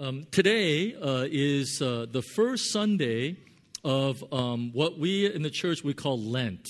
Um, today uh, is uh, the first Sunday of um, what we in the church we call Lent,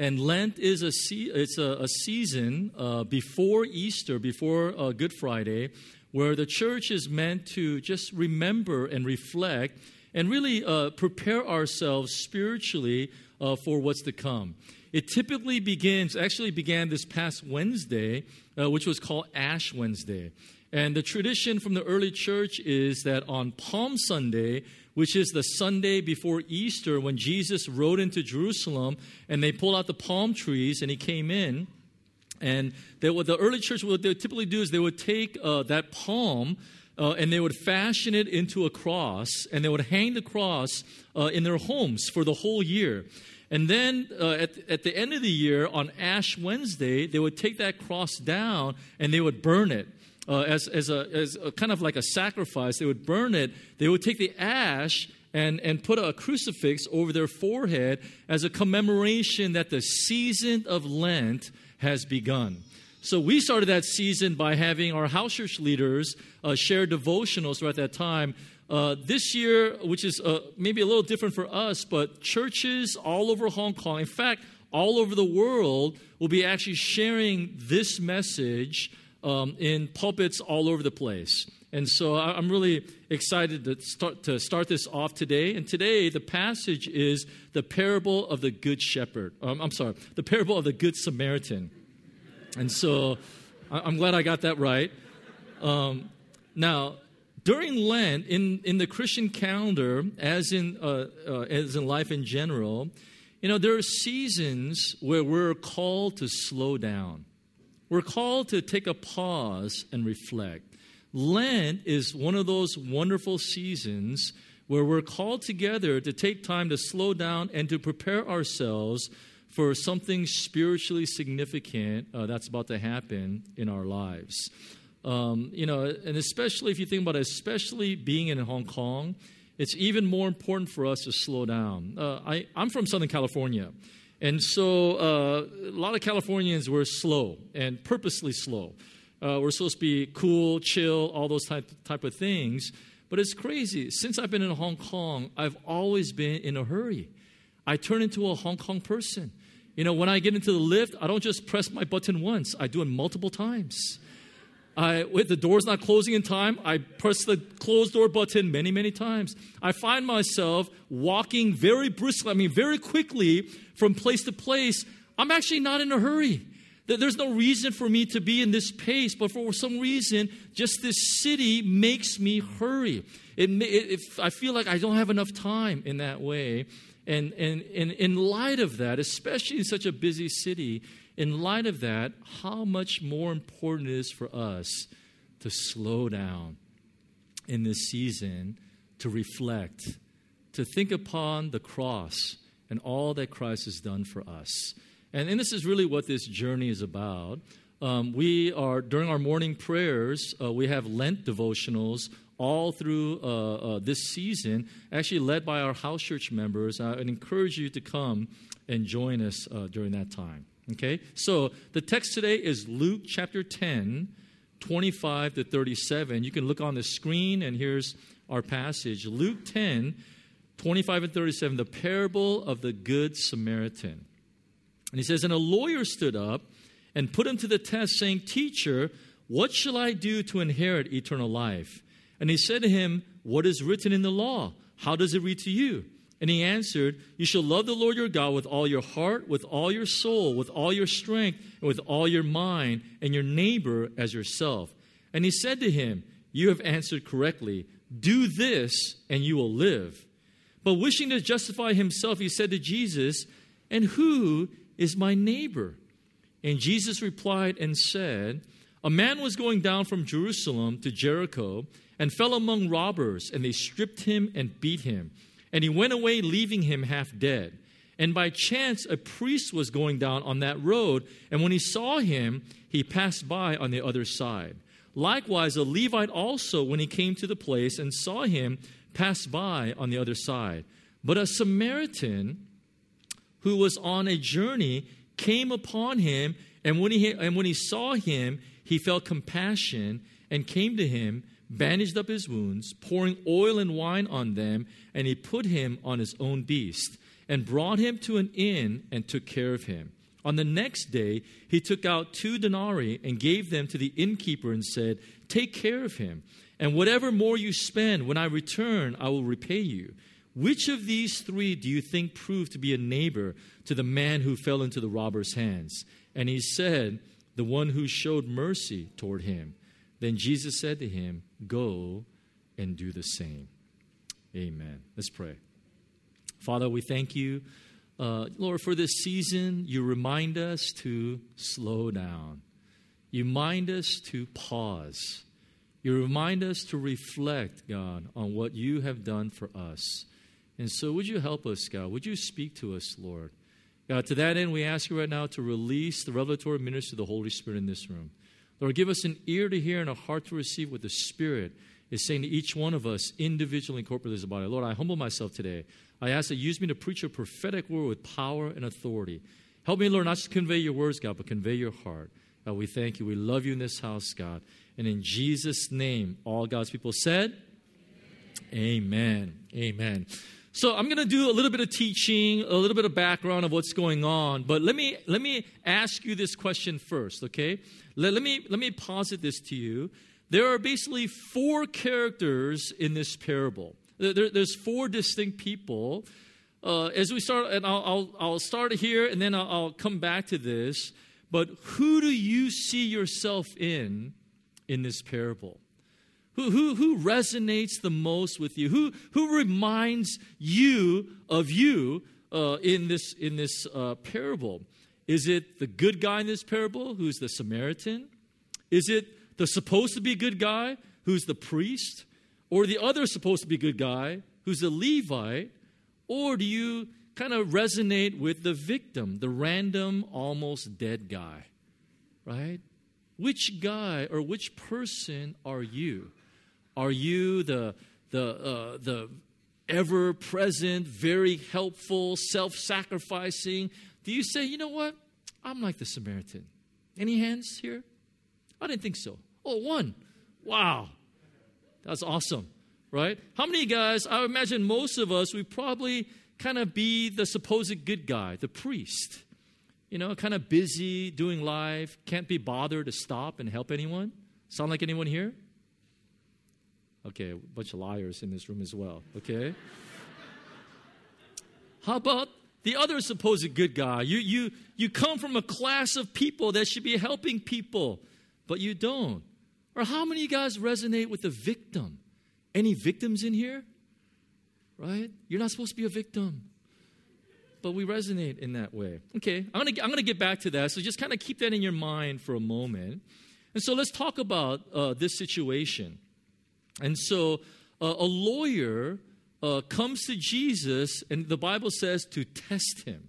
and Lent is a se- it's a, a season uh, before Easter, before uh, Good Friday, where the church is meant to just remember and reflect and really uh, prepare ourselves spiritually uh, for what's to come. It typically begins, actually began this past Wednesday, which was called Ash Wednesday. And the tradition from the early church is that on Palm Sunday, which is the Sunday before Easter, when Jesus rode into Jerusalem and they pulled out the palm trees and he came in, and they, what the early church, what they would typically do is they would take uh, that palm uh, and they would fashion it into a cross and they would hang the cross uh, in their homes for the whole year. And then uh, at, at the end of the year, on Ash Wednesday, they would take that cross down and they would burn it. Uh, as, as, a, as a kind of like a sacrifice, they would burn it. They would take the ash and, and put a crucifix over their forehead as a commemoration that the season of Lent has begun. So we started that season by having our house church leaders uh, share devotionals throughout that time. Uh, this year, which is uh, maybe a little different for us, but churches all over Hong Kong, in fact, all over the world, will be actually sharing this message um, in pulpits all over the place. And so I'm really excited to start, to start this off today. And today, the passage is the parable of the Good Shepherd. Um, I'm sorry, the parable of the Good Samaritan. And so I'm glad I got that right. Um, now, during Lent, in, in the Christian calendar, as in, uh, uh, as in life in general, you know, there are seasons where we're called to slow down. We're called to take a pause and reflect. Lent is one of those wonderful seasons where we're called together to take time to slow down and to prepare ourselves for something spiritually significant uh, that's about to happen in our lives. Um, you know, and especially if you think about it, especially being in Hong Kong, it's even more important for us to slow down. Uh, I, I'm from Southern California, and so uh, a lot of Californians were slow and purposely slow. Uh, we're supposed to be cool, chill, all those type, type of things. But it's crazy. Since I've been in Hong Kong, I've always been in a hurry. I turn into a Hong Kong person. You know, when I get into the lift, I don't just press my button once, I do it multiple times. I, with the door's not closing in time, I press the closed door button many, many times. I find myself walking very briskly, I mean, very quickly from place to place. I'm actually not in a hurry. There's no reason for me to be in this pace, but for some reason, just this city makes me hurry. It, it, I feel like I don't have enough time in that way. And, and, and in light of that, especially in such a busy city, in light of that, how much more important it is for us to slow down in this season, to reflect, to think upon the cross and all that Christ has done for us. And, and this is really what this journey is about. Um, we are, during our morning prayers, uh, we have Lent devotionals all through uh, uh, this season, actually led by our house church members. I would encourage you to come and join us uh, during that time. Okay? So the text today is Luke chapter 10, 25 to 37. You can look on the screen, and here's our passage Luke 10, 25 and 37, the parable of the Good Samaritan. And he says, And a lawyer stood up and put him to the test, saying, Teacher, what shall I do to inherit eternal life? And he said to him, What is written in the law? How does it read to you? And he answered, You shall love the Lord your God with all your heart, with all your soul, with all your strength, and with all your mind, and your neighbor as yourself. And he said to him, You have answered correctly. Do this, and you will live. But wishing to justify himself, he said to Jesus, And who is my neighbor? And Jesus replied and said, A man was going down from Jerusalem to Jericho and fell among robbers, and they stripped him and beat him and he went away, leaving him half dead. And by chance, a priest was going down on that road, and when he saw him, he passed by on the other side. Likewise, a Levite also, when he came to the place and saw him, passed by on the other side. But a Samaritan who was on a journey came upon him, and when he, and when he saw him, he felt compassion and came to him bandaged up his wounds, pouring oil and wine on them, and he put him on his own beast, and brought him to an inn and took care of him. On the next day, he took out two denarii and gave them to the innkeeper and said, Take care of him, and whatever more you spend, when I return, I will repay you. Which of these three do you think proved to be a neighbor to the man who fell into the robber's hands? And he said, The one who showed mercy toward him. Then Jesus said to him, Go and do the same. Amen. Let's pray. Father, we thank you uh, Lord, for this season, you remind us to slow down. You remind us to pause. You remind us to reflect, God, on what you have done for us. And so, would you help us, God? Would you speak to us, Lord? God, to that end, we ask you right now to release the revelatory ministry of the Holy Spirit in this room. Lord, give us an ear to hear and a heart to receive what the Spirit is saying to each one of us individually and corporately as a body. Lord, I humble myself today. I ask that you use me to preach a prophetic word with power and authority. Help me, Lord, not just convey your words, God, but convey your heart. God, we thank you. We love you in this house, God. And in Jesus' name, all God's people said, Amen. Amen. So I'm going to do a little bit of teaching, a little bit of background of what's going on, but let me let me ask you this question first, okay? Let, let me let me posit this to you. There are basically four characters in this parable. There, there's four distinct people. Uh, as we start, and I'll, I'll, I'll start here and then I'll, I'll come back to this. But who do you see yourself in in this parable? Who, who, who resonates the most with you? Who, who reminds you of you uh, in this, in this uh, parable? Is it the good guy in this parable, who's the Samaritan? Is it the supposed to be good guy, who's the priest? Or the other supposed to be good guy, who's a Levite? Or do you kind of resonate with the victim, the random, almost dead guy? Right? Which guy or which person are you? Are you the, the, uh, the ever present, very helpful, self sacrificing? Do you say, you know what? I'm like the Samaritan. Any hands here? I didn't think so. Oh, one. Wow. That's awesome, right? How many guys, I imagine most of us, we probably kind of be the supposed good guy, the priest. You know, kind of busy doing life, can't be bothered to stop and help anyone. Sound like anyone here? Okay, a bunch of liars in this room as well, okay? How about the other supposed good guy? You, you, you come from a class of people that should be helping people, but you don't. Or how many of you guys resonate with the victim? Any victims in here? Right? You're not supposed to be a victim. But we resonate in that way. Okay, I'm gonna, I'm gonna get back to that. So just kind of keep that in your mind for a moment. And so let's talk about uh, this situation. And so uh, a lawyer uh, comes to Jesus, and the Bible says to test him.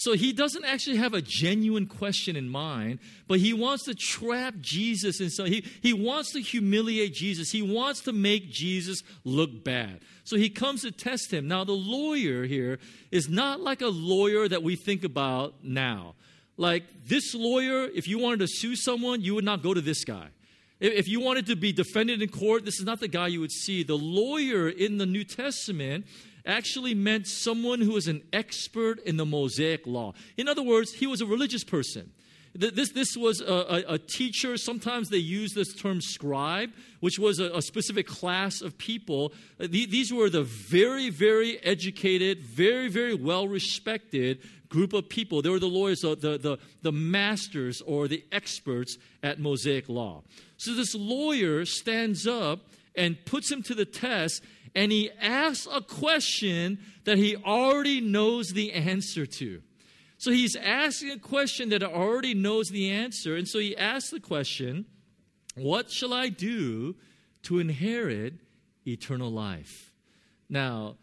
So he doesn't actually have a genuine question in mind, but he wants to trap Jesus. And so he, he wants to humiliate Jesus. He wants to make Jesus look bad. So he comes to test him. Now, the lawyer here is not like a lawyer that we think about now. Like this lawyer, if you wanted to sue someone, you would not go to this guy. If you wanted to be defended in court, this is not the guy you would see. The lawyer in the New Testament actually meant someone who was an expert in the Mosaic law. In other words, he was a religious person. This, this was a, a, teacher. Sometimes they use this term scribe, which was a, a specific class of people. Uh, these were the very, very educated, very, very well respected group of people. They were the lawyers, the, the, the masters or the experts at Mosaic law. So this lawyer stands up and puts him to the test and he asks a question that he already knows the answer to. So he's asking a question that already knows the answer. And so he asks the question What shall I do to inherit eternal life? Now,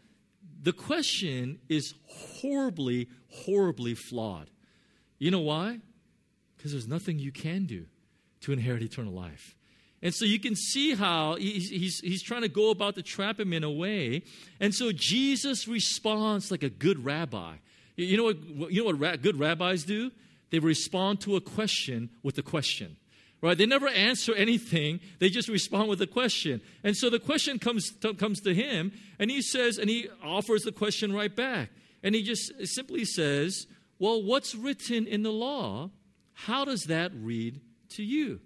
the question is horribly, horribly flawed. You know why? Because there's nothing you can do to inherit eternal life. And so you can see how he's, he's, he's trying to go about to trap him in a way. And so Jesus responds like a good rabbi. You know what, you know what ra- good rabbis do? They respond to a question with a question, right? They never answer anything. They just respond with a question. And so the question comes to, comes to him, and he says, and he offers the question right back. And he just simply says, Well, what's written in the law? How does that read to you?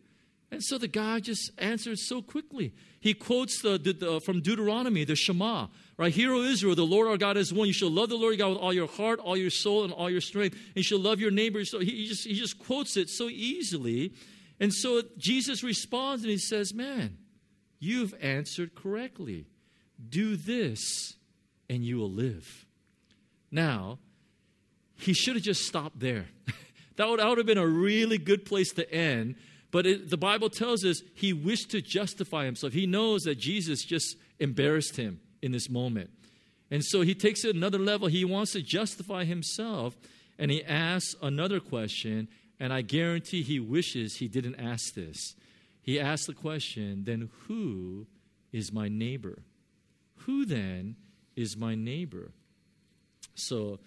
And so the guy just answers so quickly. He quotes the, the, the, from Deuteronomy, the Shema, right? Hear, O Israel, the Lord our God is one. You shall love the Lord your God with all your heart, all your soul, and all your strength. And you shall love your neighbor. So he, he, just, he just quotes it so easily. And so Jesus responds and he says, Man, you've answered correctly. Do this and you will live. Now, he should have just stopped there. that, would, that would have been a really good place to end. But it, the Bible tells us he wished to justify himself. He knows that Jesus just embarrassed him in this moment. And so he takes it another level. He wants to justify himself and he asks another question. And I guarantee he wishes he didn't ask this. He asked the question, then who is my neighbor? Who then is my neighbor? So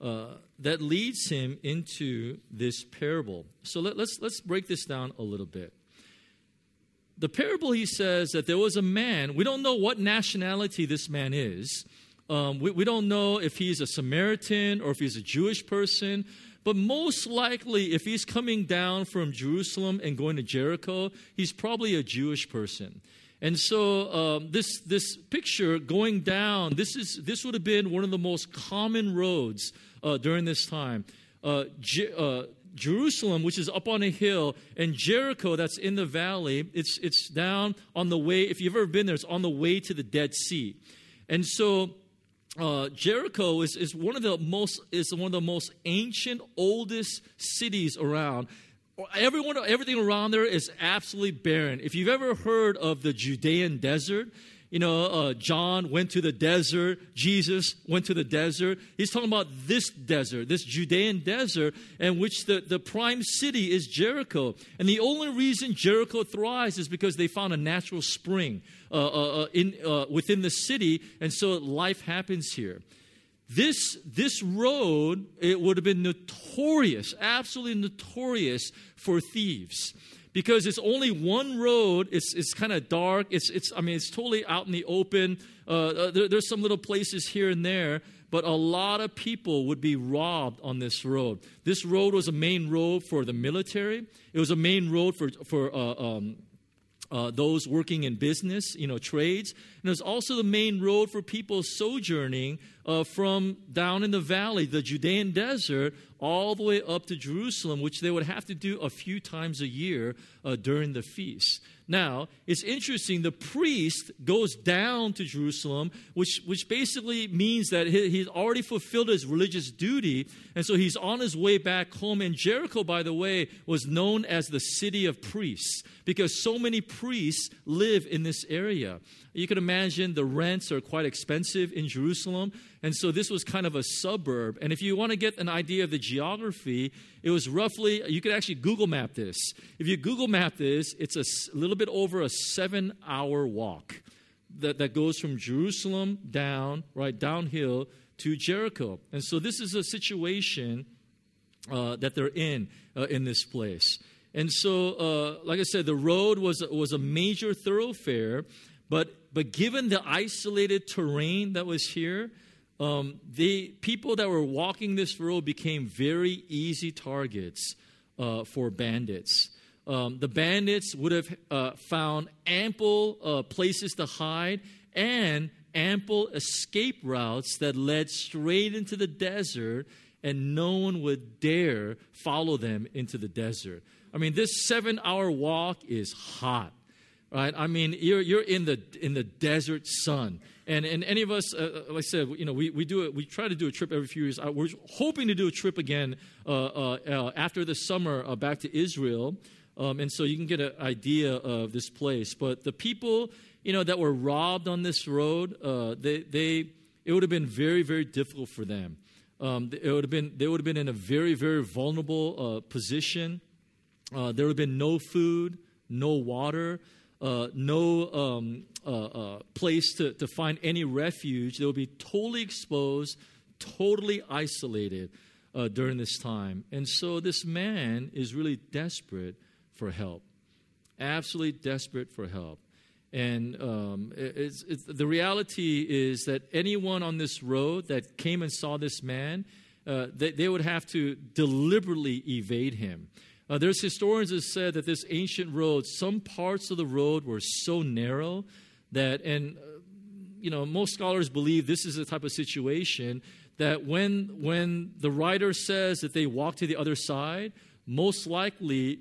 uh, that leads him into this parable. So let, let's, let's break this down a little bit. The parable, he says that there was a man, we don't know what nationality this man is. Um, we, we don't know if he's a Samaritan or if he's a Jewish person. But most likely, if he's coming down from Jerusalem and going to Jericho, he's probably a Jewish person. And so um, this this picture going down, this is this would have been one of the most common roads uh, during this time. Uh, uh, Jerusalem, which is up on a hill, and Jericho, that's in the valley, it's it's down on the way. If you've ever been there, it's on the way to the Dead Sea, and so. Uh, Jericho is, is one of the most is one of the most ancient, oldest cities around, Everyone, everything around there is absolutely barren. If you've ever heard of the Judean desert, you know, uh, John went to the desert, Jesus went to the desert. He's talking about this desert, this Judean desert, in which the, the prime city is Jericho. And the only reason Jericho thrives is because they found a natural spring uh, uh, uh in, uh, within the city, and so life happens here. This, this road, it would have been notorious, absolutely notorious for thieves. Because it's only one road, it's, it's kind of dark, it's, it's, I mean, it's totally out in the open. Uh, uh, there, there's some little places here and there, but a lot of people would be robbed on this road. This road was a main road for the military, it was a main road for, for uh, um, uh, those working in business, you know, trades. And it was also the main road for people sojourning uh, from down in the valley, the Judean desert, all the way up to Jerusalem, which they would have to do a few times a year uh, during the feast. Now, it's interesting, the priest goes down to Jerusalem, which, which basically means that he, he's already fulfilled his religious duty, and so he's on his way back home. And Jericho, by the way, was known as the city of priests because so many priests live in this area. You can imagine the rents are quite expensive in Jerusalem. And so this was kind of a suburb. And if you want to get an idea of the geography, it was roughly, you could actually Google map this. If you Google map this, it's a little bit over a seven hour walk that, that goes from Jerusalem down, right, downhill to Jericho. And so this is a situation uh, that they're in uh, in this place. And so, uh, like I said, the road was, was a major thoroughfare. But, but given the isolated terrain that was here, um, the people that were walking this road became very easy targets uh, for bandits. Um, the bandits would have uh, found ample uh, places to hide and ample escape routes that led straight into the desert, and no one would dare follow them into the desert. I mean, this seven hour walk is hot right? I mean, you're, you're in, the, in the desert sun. And, and any of us, uh, uh like I said, you know, we, we, do it, we try to do a trip every few years. Uh, we're hoping to do a trip again uh, uh, uh after the summer back to Israel. Um, and so you can get an idea of this place. But the people, you know, that were robbed on this road, they, they, it would have been very, very difficult for them. Um, it would have been, they would have been in a very, very vulnerable position. there would have been no food, no water uh, no um, uh, uh, place to, to find any refuge. They will be totally exposed, totally isolated uh, during this time. And so this man is really desperate for help. absolutely desperate for help. And um, it's, it's, the reality is that anyone on this road that came and saw this man, uh, they, they, would have to deliberately evade him. Uh, there's historians that said that this ancient road, some parts of the road were so narrow that, and uh, you know, most scholars believe this is the type of situation that when when the writer says that they walk to the other side, most likely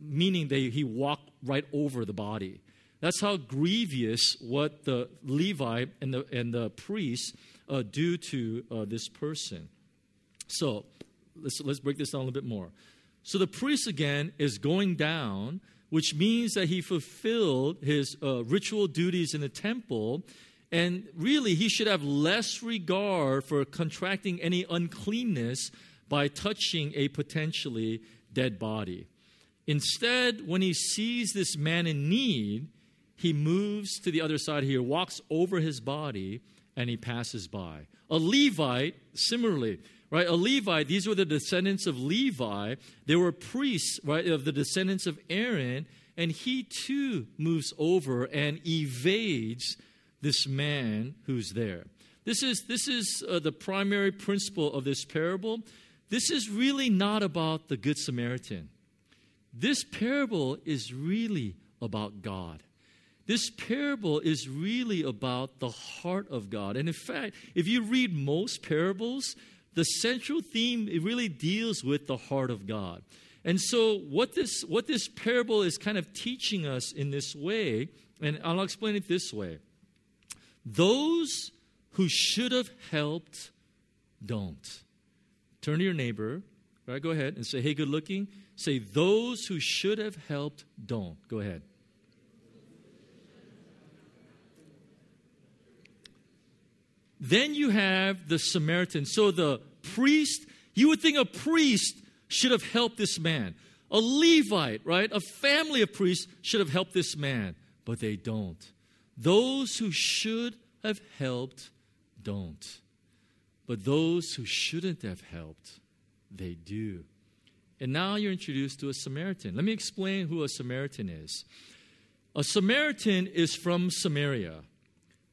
meaning they he walked right over the body. That's how grievous what the Levi and the, and the priests uh, do to uh, this person. So let's, let's break this down a little bit more. So the priest again is going down, which means that he fulfilled his uh, ritual duties in the temple. And really, he should have less regard for contracting any uncleanness by touching a potentially dead body. Instead, when he sees this man in need, he moves to the other side here, walks over his body, and he passes by. A Levite, similarly, right? A Levite, these were the descendants of Levi. They were priests, right, of the descendants of Aaron, and he too moves over and evades this man who's there. This is, this is uh, the primary principle of this parable. This is really not about the Good Samaritan. This parable is really about God. This parable is really about the heart of God. And in fact, if you read most parables, the central theme it really deals with the heart of God. And so what this what this parable is kind of teaching us in this way, and I'll explain it this way. Those who should have helped don't. Turn to your neighbor, right? Go ahead and say, "Hey, good looking." Say, "Those who should have helped don't." Go ahead. Then you have the Samaritan. So the priest, you would think a priest should have helped this man. A Levite, right? A family of priests should have helped this man, but they don't. Those who should have helped don't. But those who shouldn't have helped, they do. And now you're introduced to a Samaritan. Let me explain who a Samaritan is. A Samaritan is from Samaria,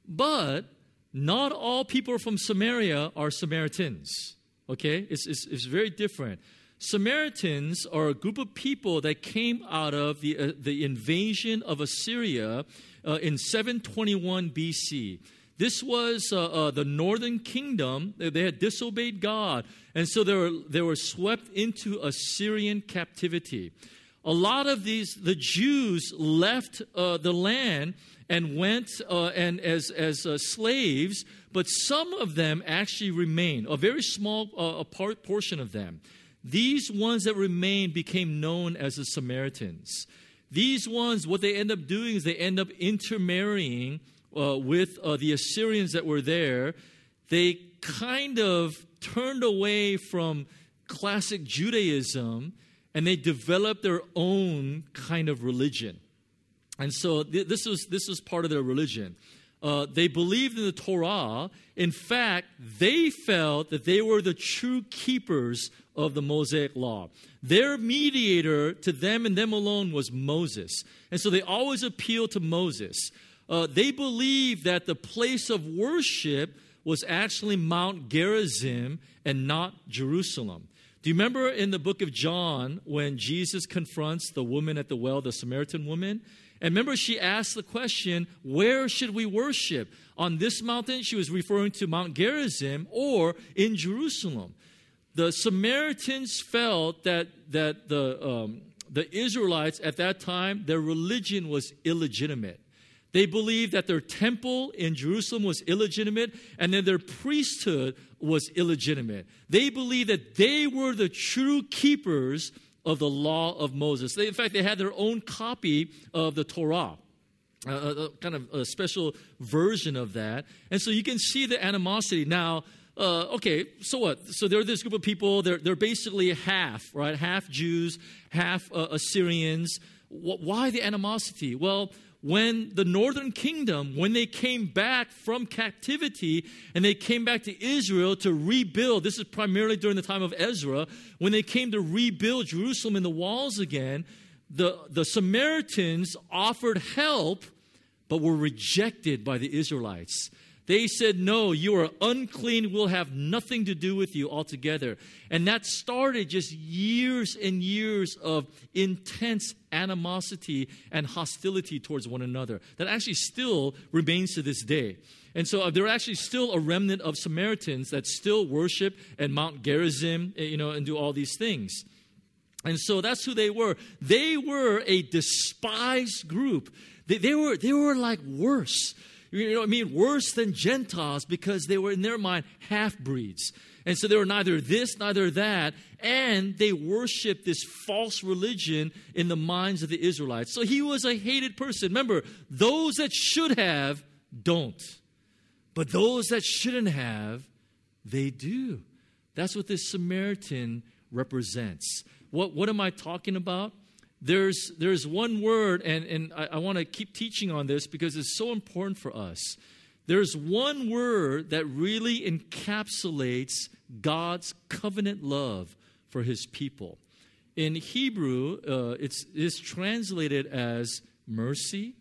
but not all people from Samaria are Samaritans. Okay? It's, it's, it's very different. Samaritans are a group of people that came out of the, uh, the invasion of Assyria uh, in 721 BC. This was uh, uh, the northern kingdom. They had disobeyed God, and so they were, they were swept into Assyrian captivity. A lot of these, the Jews left uh, the land and went uh, and as, as uh, slaves, but some of them actually remained, a very small uh, part, portion of them. These ones that remained became known as the Samaritans. These ones, what they end up doing is they end up intermarrying uh, with uh, the Assyrians that were there. They kind of turned away from classic Judaism and they developed their own kind of religion. And so th- this, was, this was part of their religion. Uh, they believed in the Torah. In fact, they felt that they were the true keepers of the Mosaic law. Their mediator to them and them alone was Moses. And so they always appealed to Moses. Uh, they believed that the place of worship was actually Mount Gerizim and not Jerusalem. Do you remember in the book of John when Jesus confronts the woman at the well, the Samaritan woman? And remember, she asked the question, Where should we worship? On this mountain, she was referring to Mount Gerizim, or in Jerusalem. The Samaritans felt that, that the, um, the Israelites at that time, their religion was illegitimate. They believed that their temple in Jerusalem was illegitimate and then their priesthood was illegitimate. They believed that they were the true keepers of the law of Moses. They, in fact, they had their own copy of the Torah. a, a, kind of a special version of that. And so you can see the animosity. Now, uh, okay, so what? So they're this group of people, they're, they're basically half, right? Half Jews, half uh, Assyrians. Why the animosity? Well, when the northern kingdom, when they came back from captivity and they came back to Israel to rebuild, this is primarily during the time of Ezra, when they came to rebuild Jerusalem and the walls again, the, the Samaritans offered help, but were rejected by the Israelites. They said, No, you are unclean. We'll have nothing to do with you altogether. And that started just years and years of intense animosity and hostility towards one another that actually still remains to this day. And so uh, there are actually still a remnant of Samaritans that still worship at Mount Gerizim, eh, you know, and do all these things. And so that's who they were. They were a despised group. They, they were, they were like worse. You know what I mean? Worse than Gentiles because they were, in their mind, half breeds. And so they were neither this, neither that, and they worshiped this false religion in the minds of the Israelites. So he was a hated person. Remember, those that should have don't. But those that shouldn't have, they do. That's what this Samaritan represents. What, what am I talking about? There's, there's one word, and, and I, I want to keep teaching on this because it's so important for us. There's one word that really encapsulates God's covenant love for his people. In Hebrew, uh, it's, it's translated as mercy,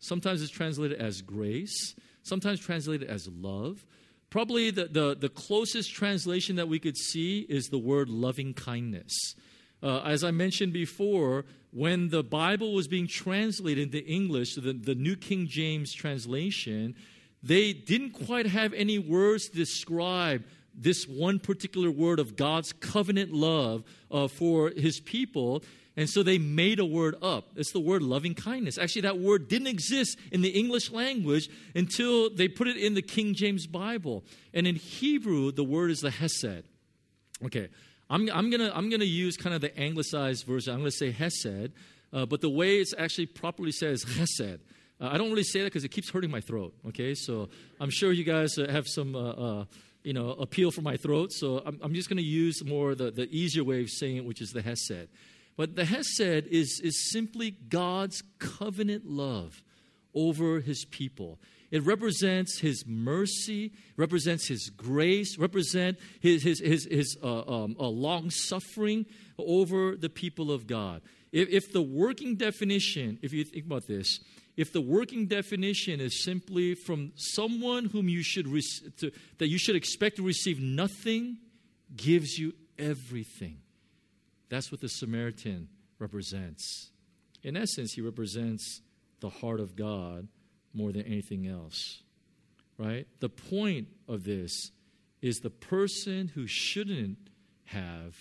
sometimes it's translated as grace, sometimes translated as love. Probably the, the, the closest translation that we could see is the word loving kindness. Uh, as I mentioned before, when the Bible was being translated into English, the, the New King James translation, they didn't quite have any words to describe this one particular word of God's covenant love uh, for his people. And so they made a word up. It's the word loving kindness. Actually, that word didn't exist in the English language until they put it in the King James Bible. And in Hebrew, the word is the Hesed. Okay, I'm, I'm going to I'm gonna use kind of the anglicized version. I'm going to say Hesed, uh, but the way it's actually properly said is. Uh, I don't really say that because it keeps hurting my throat, okay? So I'm sure you guys uh, have some, uh, uh, you know, appeal for my throat. So I'm, I'm just going to use more the, the easier way of saying it, which is the Hesed. But the Hesed is, is simply God's covenant love over his people. It represents his mercy, represents his grace, represent his, his, his, his uh, um, uh, long suffering over the people of God. If, if the working definition, if you think about this, if the working definition is simply from someone whom you should re- to, that you should expect to receive nothing, gives you everything. That's what the Samaritan represents. In essence, he represents the heart of God more than anything else. Right? The point of this is the person who shouldn't have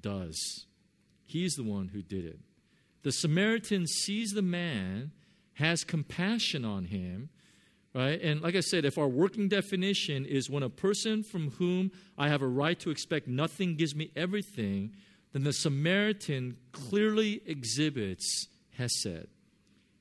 does. He's the one who did it. The Samaritan sees the man, has compassion on him, right? And like I said, if our working definition is when a person from whom I have a right to expect nothing gives me everything, then the Samaritan clearly exhibits Hesed.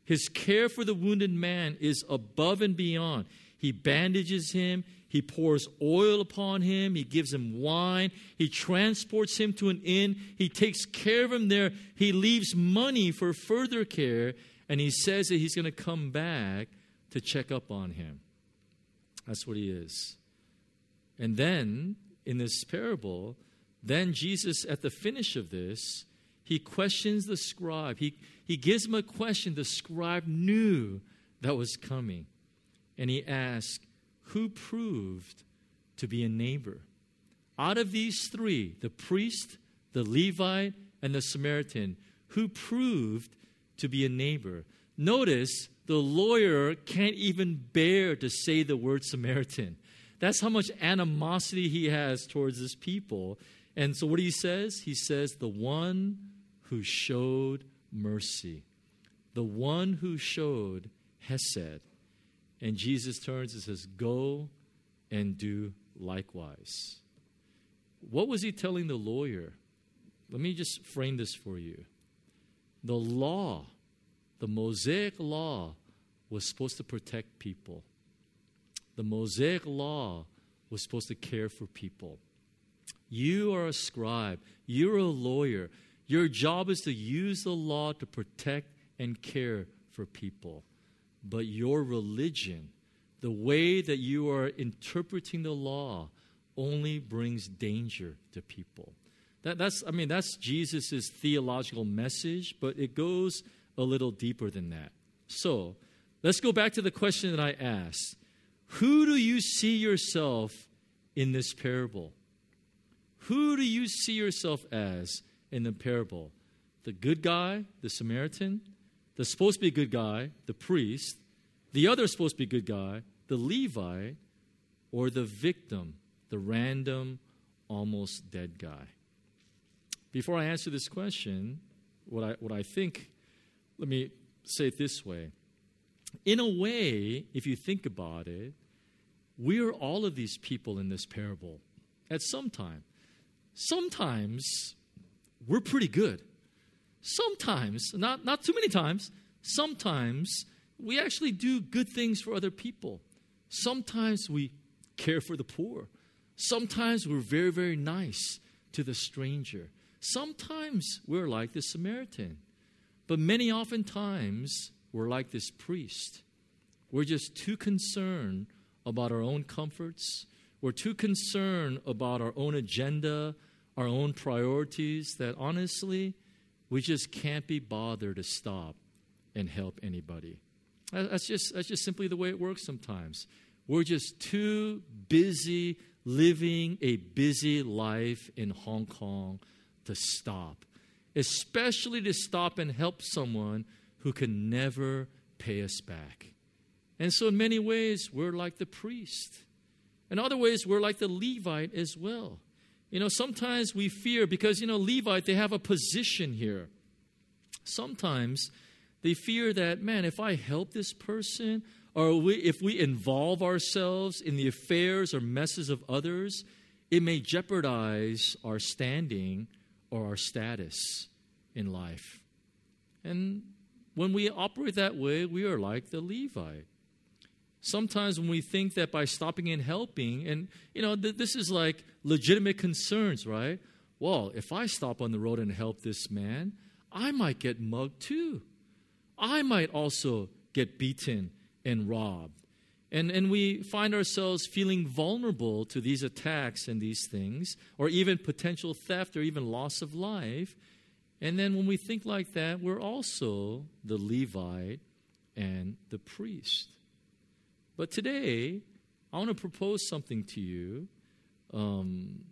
His care for the wounded man is above and beyond. He bandages him, he pours oil upon him, he gives him wine, he transports him to an inn, he takes care of him there, he leaves money for further care, and he says that he's going to come back to check up on him. That's what he is. And then, in this parable, then Jesus, at the finish of this, he questions the scribe. He, he gives him a question the scribe knew that was coming. And he asks, Who proved to be a neighbor? Out of these three, the priest, the Levite, and the Samaritan, who proved to be a neighbor? Notice the lawyer can't even bear to say the word Samaritan. That's how much animosity he has towards his people. And so, what he says? He says, The one who showed mercy, the one who showed Hesed. And Jesus turns and says, Go and do likewise. What was he telling the lawyer? Let me just frame this for you. The law, the Mosaic law, was supposed to protect people. The Mosaic law was supposed to care for people. You are a scribe, you're a lawyer. Your job is to use the law to protect and care for people. But your religion, the way that you are interpreting the law, only brings danger to people. That, that's, I mean, that's Jesus' theological message, but it goes a little deeper than that. So, let's go back to the question that I asked Who do you see yourself in this parable? Who do you see yourself as in the parable? The good guy, the Samaritan, the supposed to be good guy, the priest, the other supposed to be good guy, the Levite, or the victim, the random, almost dead guy? Before I answer this question, what I, what I think, let me say it this way. In a way, if you think about it, we are all of these people in this parable at some time. Sometimes we're pretty good. Sometimes, not, not too many times, sometimes we actually do good things for other people. Sometimes we care for the poor. Sometimes we're very, very nice to the stranger. Sometimes we're like the Samaritan. But many oftentimes we're like this priest. We're just too concerned about our own comforts. We're too concerned about our own agenda, our own priorities, that honestly, we just can't be bothered to stop and help anybody. That's just, that's just simply the way it works sometimes. We're just too busy living a busy life in Hong Kong to stop, especially to stop and help someone who can never pay us back. And so, in many ways, we're like the priest. In other ways, we're like the Levite as well. You know, sometimes we fear because, you know, Levite, they have a position here. Sometimes they fear that, man, if I help this person, or we, if we involve ourselves in the affairs or messes of others, it may jeopardize our standing or our status in life. And when we operate that way, we are like the Levite sometimes when we think that by stopping and helping, and you know, th- this is like legitimate concerns, right? Well, if I stop on the road and help this man, I might get mugged too. I might also get beaten and robbed. And, and we find ourselves feeling vulnerable to these attacks and these things, or even potential theft or even loss of life. And then when we think like that, we're also the Levite and the priest. But today, I want to propose something to you. Um,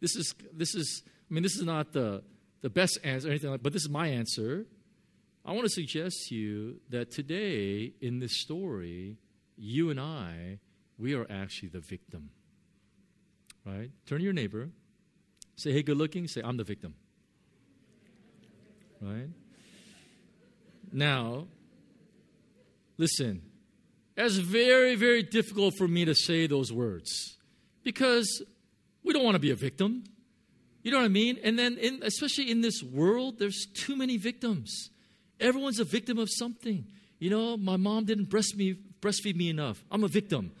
this is this is I mean this is not the the best answer or anything like, but this is my answer. I want to suggest to you that today in this story, you and I, we are actually the victim. Right? Turn to your neighbor, say, "Hey, good looking." Say, "I'm the victim." Right? Now, listen. It's very, very difficult for me to say those words because we don't want to be a victim. You know what I mean? And then, in, especially in this world, there's too many victims. Everyone's a victim of something. You know, my mom didn't breast me, breastfeed me enough. I'm a victim,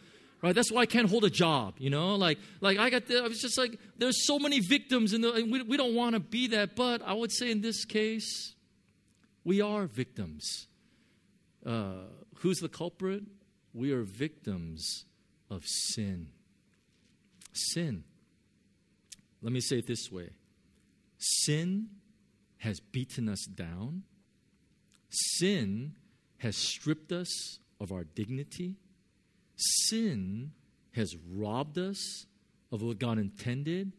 right? That's why I can't hold a job. You know, like, like I got. The, I was just like, there's so many victims, and we, we don't want to be that. But I would say in this case, we are victims. Uh, who's the culprit? We are victims of sin. Sin. Let me say it this way sin has beaten us down, sin has stripped us of our dignity, sin has robbed us of what God intended,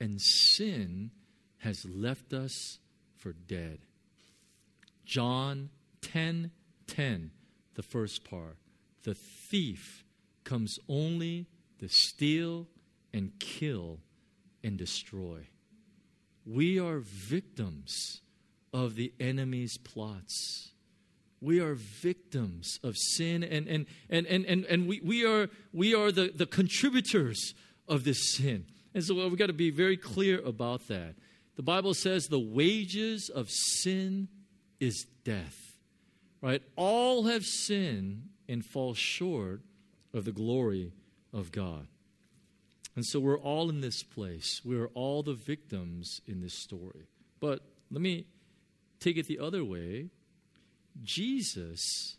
and sin has left us for dead. John 10 10, the first part. The thief comes only to steal and kill and destroy. We are victims of the enemy's plots. We are victims of sin and, and, and, and, and, and we, we are, we are the, the contributors of this sin. And so we've got to be very clear about that. The Bible says the wages of sin is death. Right? All have sinned and fall short of the glory of God. And so we're all in this place. We're all the victims in this story. But let me take it the other way. Jesus,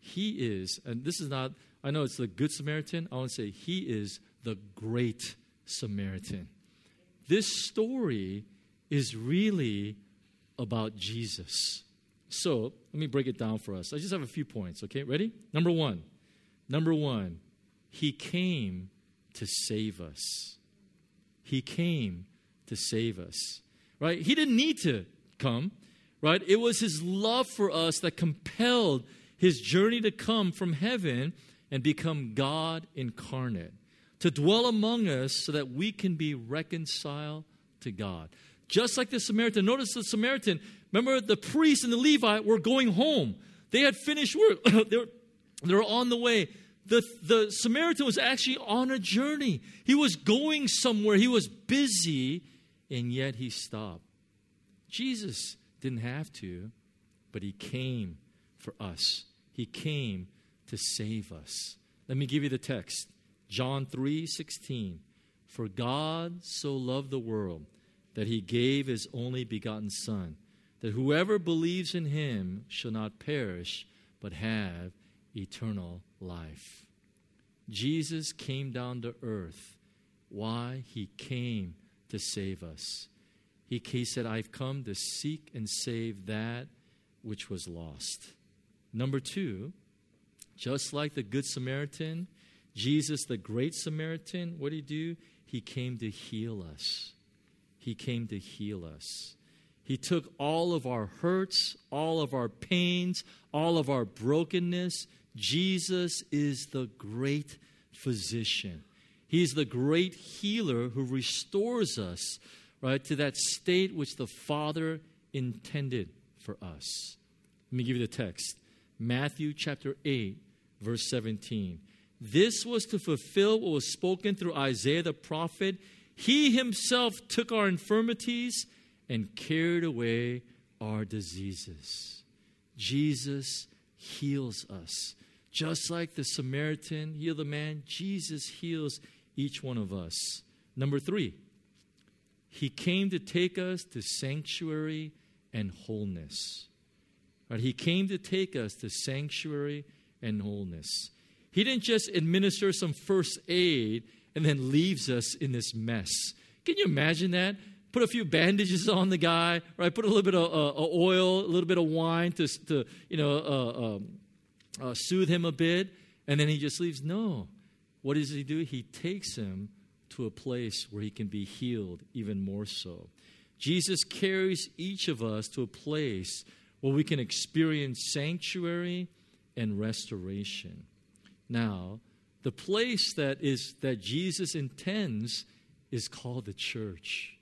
He is, and this is not, I know it's the Good Samaritan. I want to say He is the Great Samaritan. this story is really about Jesus. So let me break it down for us. I just have a few points, okay? Ready? Number one. Number one, he came to save us. He came to save us, right? He didn't need to come, right? It was his love for us that compelled his journey to come from heaven and become God incarnate, to dwell among us so that we can be reconciled to God. Just like the Samaritan. Notice the Samaritan, remember the priest and the Levite were going home. They had finished work, they, were, they were on the way. The, the Samaritan was actually on a journey. He was going somewhere, he was busy, and yet he stopped. Jesus didn't have to, but he came for us. He came to save us. Let me give you the text. John 3 16. For God so loved the world that he gave his only begotten Son, that whoever believes in him shall not perish, but have eternal life. Jesus came down to earth. Why? He came to save us. He, he said, I've come to seek and save that which was lost. Number two, just like the Good Samaritan, Jesus, the Great Samaritan, what did he do? He came to heal us. He came to heal us. He took all of our hurts, all of our pains, all of our brokenness. Jesus is the great physician. He's the great healer who restores us, right, to that state which the Father intended for us. Let me give you the text Matthew chapter 8, verse 17. This was to fulfill what was spoken through Isaiah the prophet. He himself took our infirmities and carried away our diseases. Jesus heals us. Just like the Samaritan healed the man, Jesus heals each one of us. Number three, he came to take us to sanctuary and wholeness. Right? He came to take us to sanctuary and wholeness. He didn't just administer some first aid and then leaves us in this mess. Can you imagine that? Put a few bandages on the guy, right? Put a little bit of uh, oil, a little bit of wine to, to you know, uh, um, uh, soothe him a bit, and then he just leaves. No. What does he do? He takes him to a place where he can be healed even more so. Jesus carries each of us to a place where we can experience sanctuary and restoration. Now, the place that is that Jesus intends is called the church.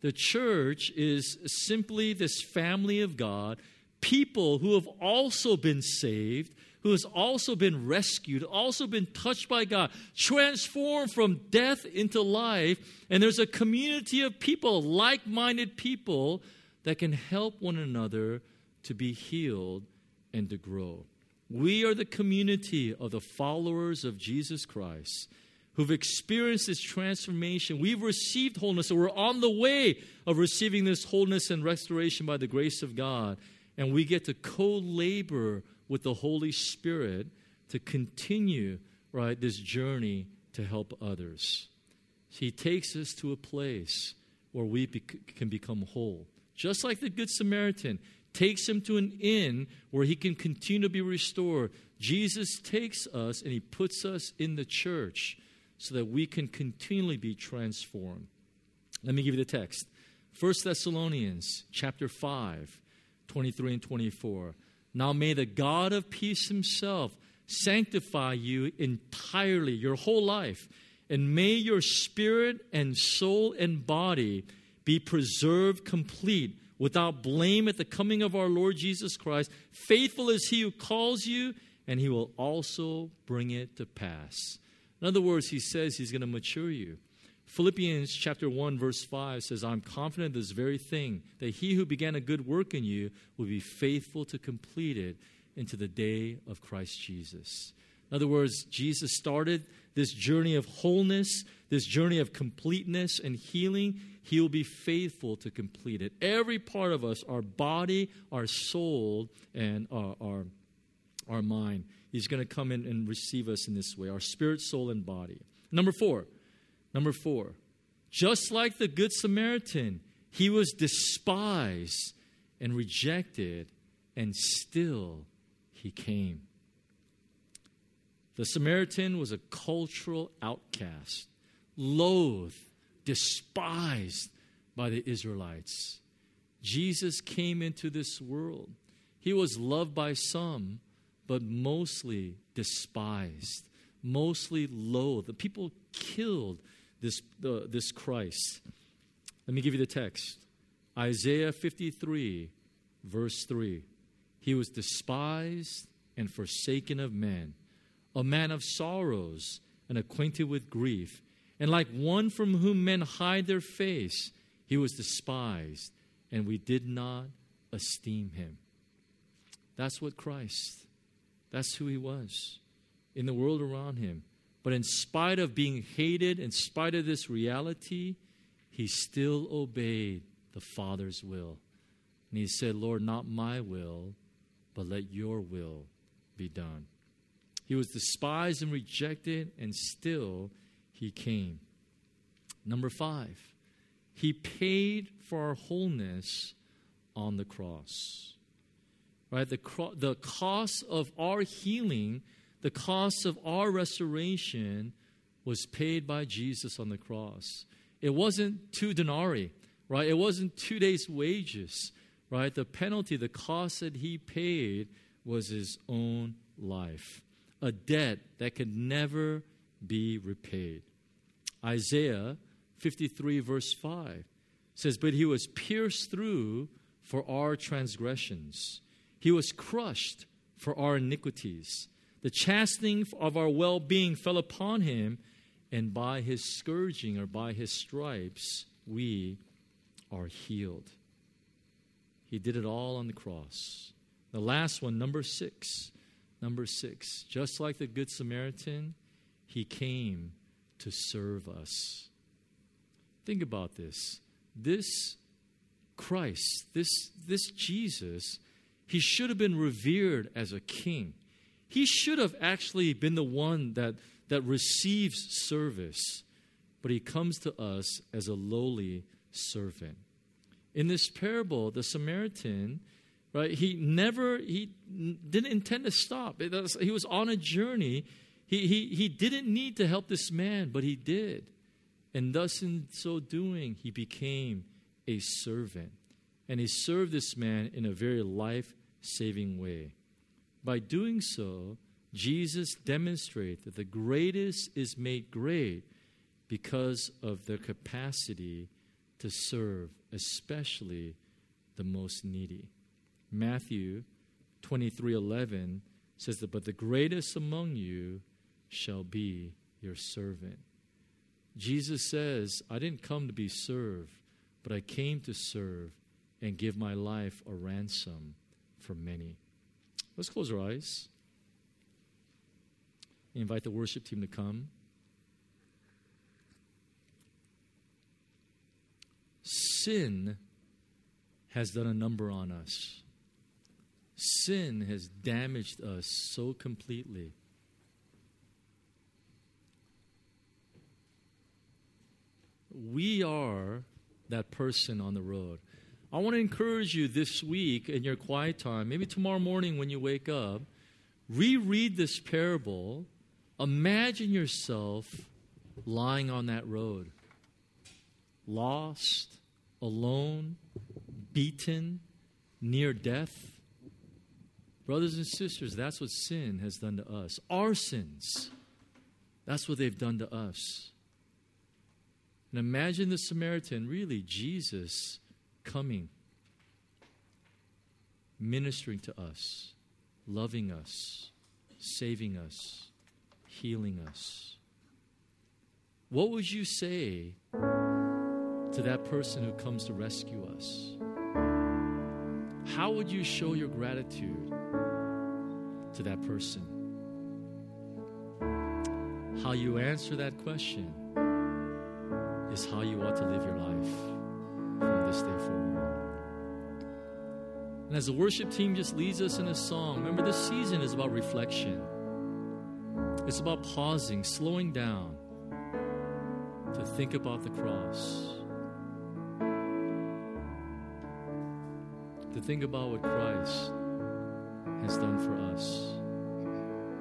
The church is simply this family of God, people who have also been saved, who has also been rescued, also been touched by God, transformed from death into life. And there's a community of people, like minded people, that can help one another to be healed and to grow. We are the community of the followers of Jesus Christ who've experienced this transformation. We've received wholeness, and we're on the way of receiving this wholeness and restoration by the grace of God. And we get to co labor with the Holy Spirit to continue, right, this journey to help others. He takes us to a place where we can become whole. Just like the Good Samaritan, takes him to an inn where he can continue to be restored. Jesus takes us and he puts us in the church so that we can continually be transformed. Let me give you the text. 1 Thessalonians chapter 5, 23 and 24. Now may the God of peace himself sanctify you entirely, your whole life, and may your spirit and soul and body be preserved complete without blame at the coming of our Lord Jesus Christ. Faithful is he who calls you, and he will also bring it to pass. In other words, he says he's going to mature you. Philippians chapter 1 verse 5 says, "I'm confident this very thing that he who began a good work in you will be faithful to complete it into the day of Christ Jesus." In other words, Jesus started this journey of wholeness, this journey of completeness and healing. He will be faithful to complete it. Every part of us, our body, our soul, and our, our, our mind, He's going to come in and receive us in this way our spirit, soul, and body. Number four, number four, Just like the Good Samaritan, he was despised and rejected, and still he came. The Samaritan was a cultural outcast, loathed, despised by the Israelites. Jesus came into this world. He was loved by some, but mostly despised, mostly loathed. The people killed this, uh, this Christ. Let me give you the text Isaiah 53, verse 3. He was despised and forsaken of men, a man of sorrows and acquainted with grief. And like one from whom men hide their face, he was despised, and we did not esteem him. That's what Christ, that's who he was in the world around him. But in spite of being hated, in spite of this reality, he still obeyed the Father's will. And he said, Lord, not my will, but let your will be done. He was despised and rejected, and still he came. Number five, he paid for our wholeness on the cross. Right? The, cro- the cost of our healing the cost of our restoration was paid by Jesus on the cross. It wasn't two denarii, right? It wasn't two days' wages, right? The penalty, the cost that he paid was his own life, a debt that could never be repaid. Isaiah 53, verse 5 says, But he was pierced through for our transgressions, he was crushed for our iniquities. The chastening of our well being fell upon him, and by his scourging or by his stripes, we are healed. He did it all on the cross. The last one, number six. Number six. Just like the Good Samaritan, he came to serve us. Think about this. This Christ, this, this Jesus, he should have been revered as a king. He should have actually been the one that, that receives service, but he comes to us as a lowly servant. In this parable, the Samaritan, right, he never, he didn't intend to stop. Was, he was on a journey. He, he, he didn't need to help this man, but he did. And thus, in so doing, he became a servant. And he served this man in a very life saving way. By doing so, Jesus demonstrated that the greatest is made great because of their capacity to serve, especially the most needy. Matthew 23:11 says that but the greatest among you shall be your servant. Jesus says, I didn't come to be served, but I came to serve and give my life a ransom for many. Let's close our eyes. Invite the worship team to come. Sin has done a number on us. Sin has damaged us so completely. We are that person on the road. I want to encourage you this week in your quiet time, maybe tomorrow morning when you wake up, reread this parable. Imagine yourself lying on that road, lost, alone, beaten, near death. Brothers and sisters, that's what sin has done to us. Our sins. That's what they've done to us. And imagine the Samaritan, really, Jesus coming, ministering to us, loving us, saving us, healing us. What would you say to that person who comes to rescue us? How would you show your gratitude to that person? How you answer that question is how you ought to live your life from this day forward. And as the worship team just leads us in a song, remember this season is about reflection. It's about pausing, slowing down to think about the cross, to think about what Christ has done for us.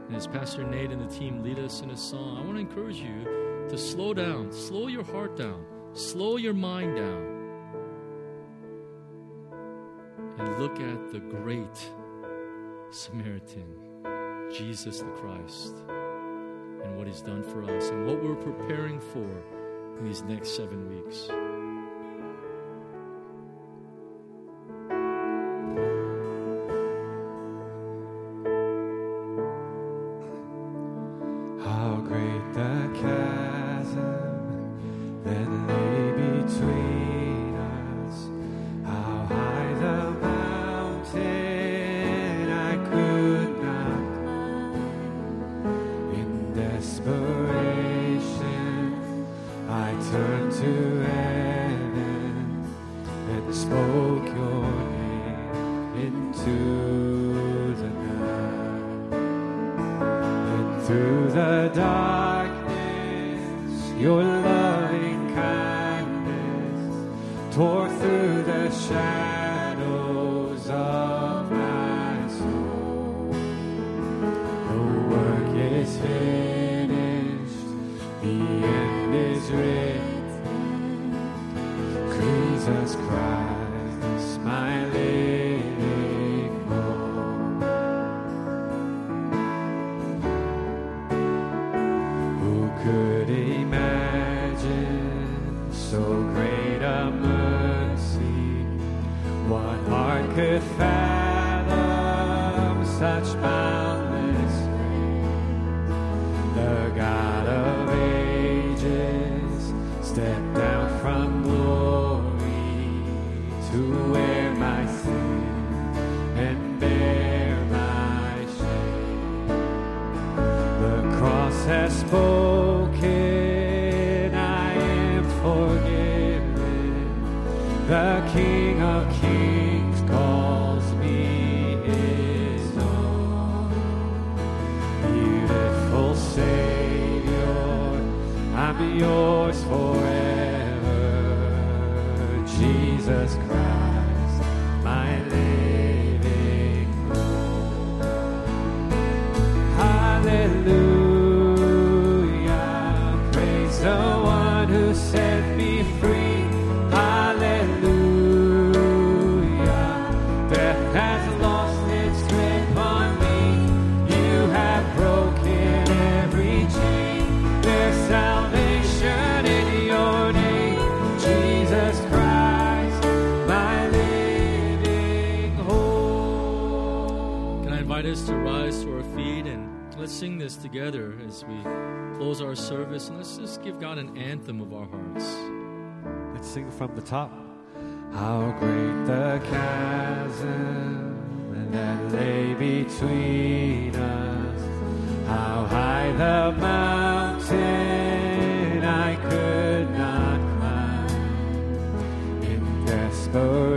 And as Pastor Nate and the team lead us in a song, I want to encourage you to slow down, slow your heart down, slow your mind down, and look at the great Samaritan, Jesus the Christ, and what he's done for us, and what we're preparing for in these next seven weeks. Service. And let's just give God an anthem of our hearts. Let's sing from the top. How great the chasm that lay between us. How high the mountain I could not climb. In desperation,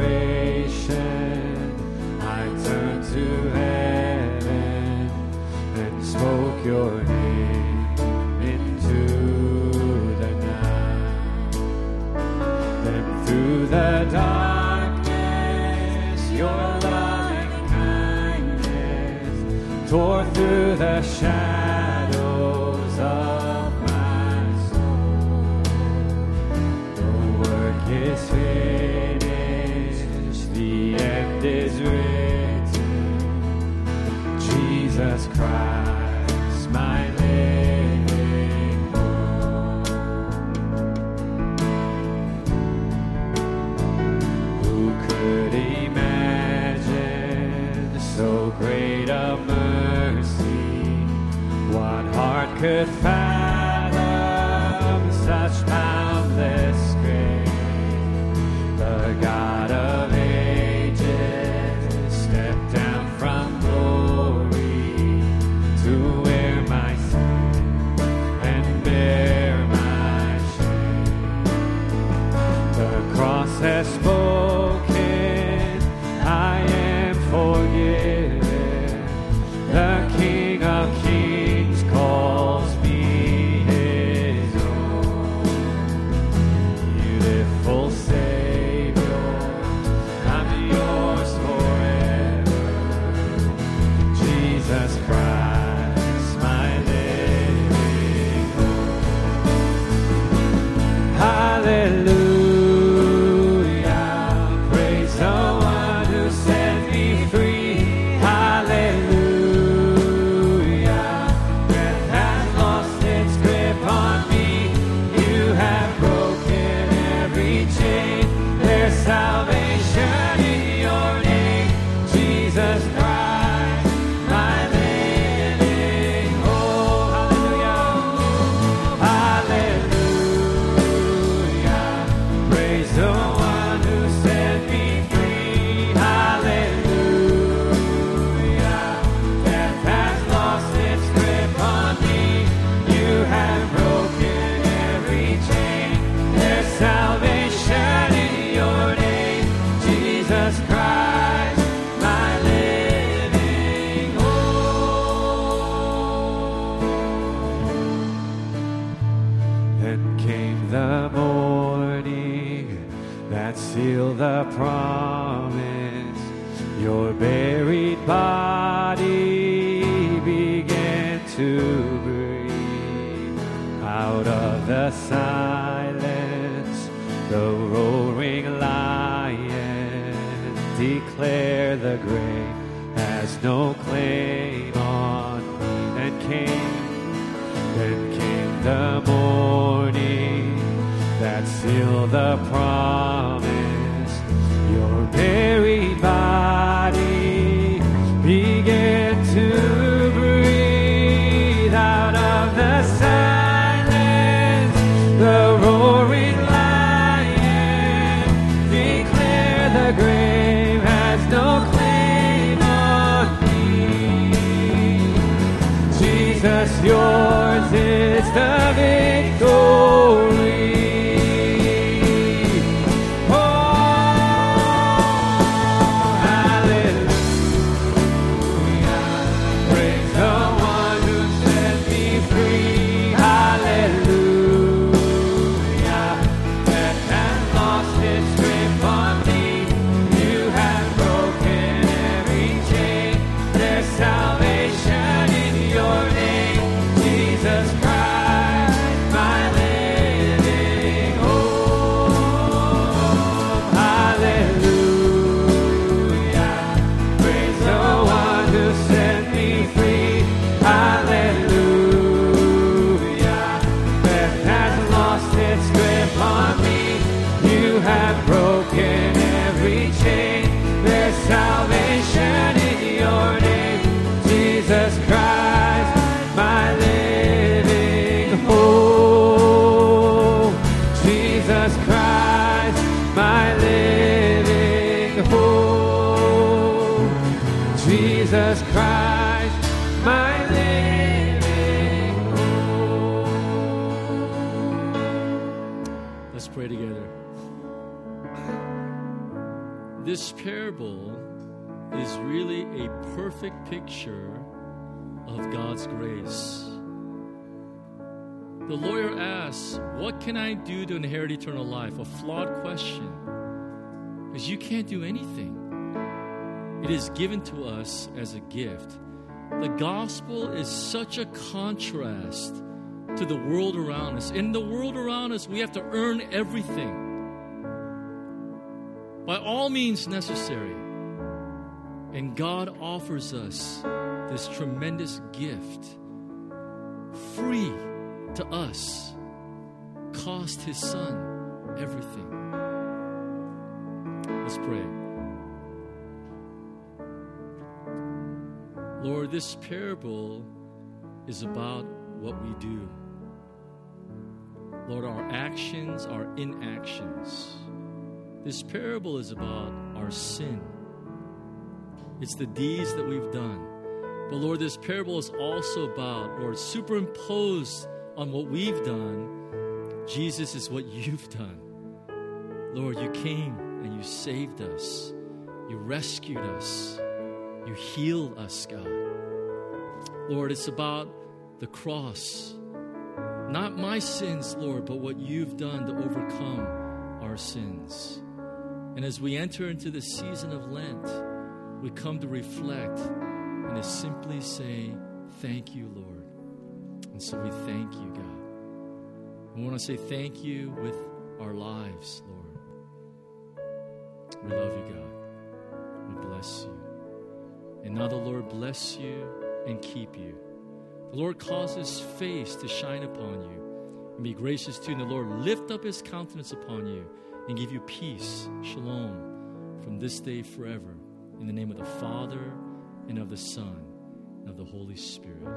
the silence. The roaring lion declare the grave has no claim on me. Then came, then came the morning that sealed the promise. Its grip on me. You have broken perfect picture of God's grace. The lawyer asks, What can I do to inherit eternal life? A flawed question. Because you can't do anything. It is given to us as a gift. The gospel is such a contrast to the world around us. In the world around us, we have to earn everything by all means necessary. And God offers us this tremendous gift, free to us, cost His Son everything. Let's pray. Lord, this parable is about what we do. Lord, our actions, our inactions. This parable is about our sin. It's the deeds that we've done. But Lord, this parable is also about, Lord, superimposed on what we've done, Jesus is what you've done. Lord, you came and you saved us. You rescued us. You healed us, God. Lord, it's about the cross. Not my sins, Lord, but what you've done to overcome our sins. And as we enter into the season of Lent, we come to reflect and to simply say, Thank you, Lord. And so we thank you, God. We want to say thank you with our lives, Lord. We love you, God. We bless you. And now the Lord bless you and keep you. The Lord cause his face to shine upon you and be gracious to you. And the Lord lift up his countenance upon you and give you peace, shalom, from this day forever. In the name of the Father, and of the Son, and of the Holy Spirit.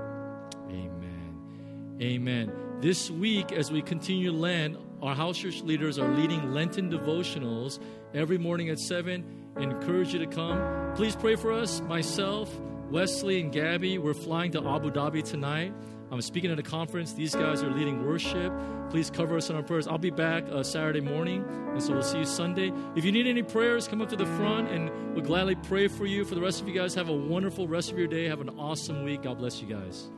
Amen. Amen. This week, as we continue Lent, our house church leaders are leading Lenten devotionals every morning at 7. I encourage you to come. Please pray for us. Myself, Wesley, and Gabby, we're flying to Abu Dhabi tonight. I'm speaking at a conference. These guys are leading worship. Please cover us in our prayers. I'll be back uh, Saturday morning, and so we'll see you Sunday. If you need any prayers, come up to the front, and we'll gladly pray for you. For the rest of you guys, have a wonderful rest of your day. Have an awesome week. God bless you guys.